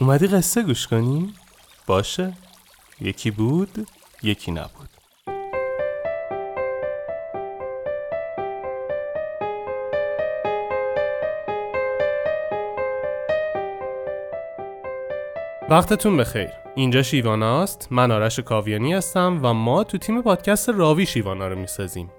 اومدی قصه گوش کنی؟ باشه. یکی بود یکی نبود. وقتتون بخیر. اینجا شیواناست. من آرش کاویانی هستم و ما تو تیم پادکست راوی شیوانا رو می‌سازیم.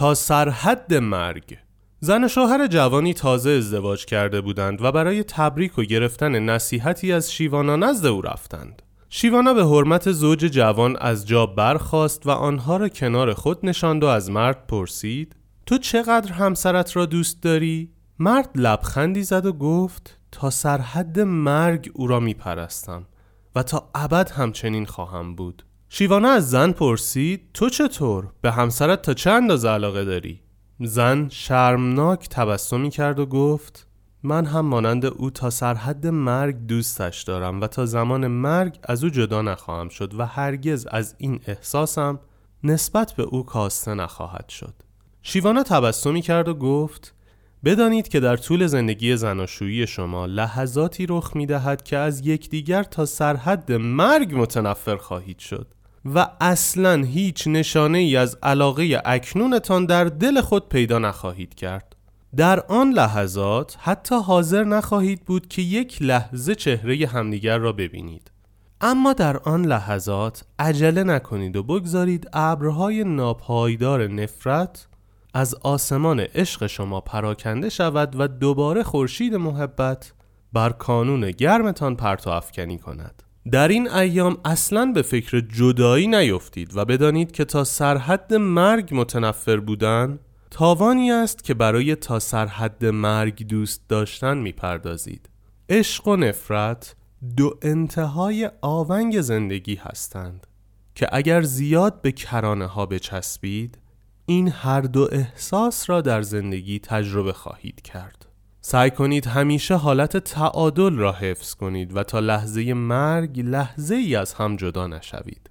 تا سرحد مرگ زن شوهر جوانی تازه ازدواج کرده بودند و برای تبریک و گرفتن نصیحتی از شیوانا نزد او رفتند. شیوانا به حرمت زوج جوان از جا برخاست و آنها را کنار خود نشاند و از مرد پرسید تو چقدر همسرت را دوست داری؟ مرد لبخندی زد و گفت تا سرحد مرگ او را می پرستم و تا ابد همچنین خواهم بود. شیوانا از زن پرسید تو چطور؟ به همسرت تا چند اندازه علاقه داری؟ زن شرمناک تبسمی کرد و گفت من هم مانند او تا سرحد مرگ دوستش دارم و تا زمان مرگ از او جدا نخواهم شد و هرگز از این احساسم نسبت به او کاسته نخواهد شد شیوانا تبسمی کرد و گفت بدانید که در طول زندگی زناشویی شما لحظاتی رخ می دهد که از یکدیگر تا سرحد مرگ متنفر خواهید شد و اصلا هیچ نشانه ای از علاقه اکنونتان در دل خود پیدا نخواهید کرد. در آن لحظات حتی حاضر نخواهید بود که یک لحظه چهره همدیگر را ببینید. اما در آن لحظات عجله نکنید و بگذارید ابرهای ناپایدار نفرت از آسمان عشق شما پراکنده شود و دوباره خورشید محبت بر کانون گرمتان پرتو افکنی کند. در این ایام اصلا به فکر جدایی نیفتید و بدانید که تا سرحد مرگ متنفر بودن تاوانی است که برای تا سرحد مرگ دوست داشتن می‌پردازید. عشق و نفرت دو انتهای آونگ زندگی هستند که اگر زیاد به کرانه ها بچسبید این هر دو احساس را در زندگی تجربه خواهید کرد. سعی کنید همیشه حالت تعادل را حفظ کنید و تا لحظه مرگ لحظه ای از هم جدا نشوید.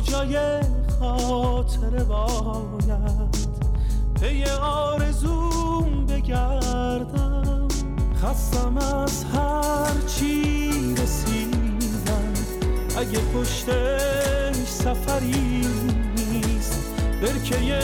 کجای خاطر باید پی آرزوم بگردم. خستم از هر چی رسیدم. اگه پشتش سفری نیست برکه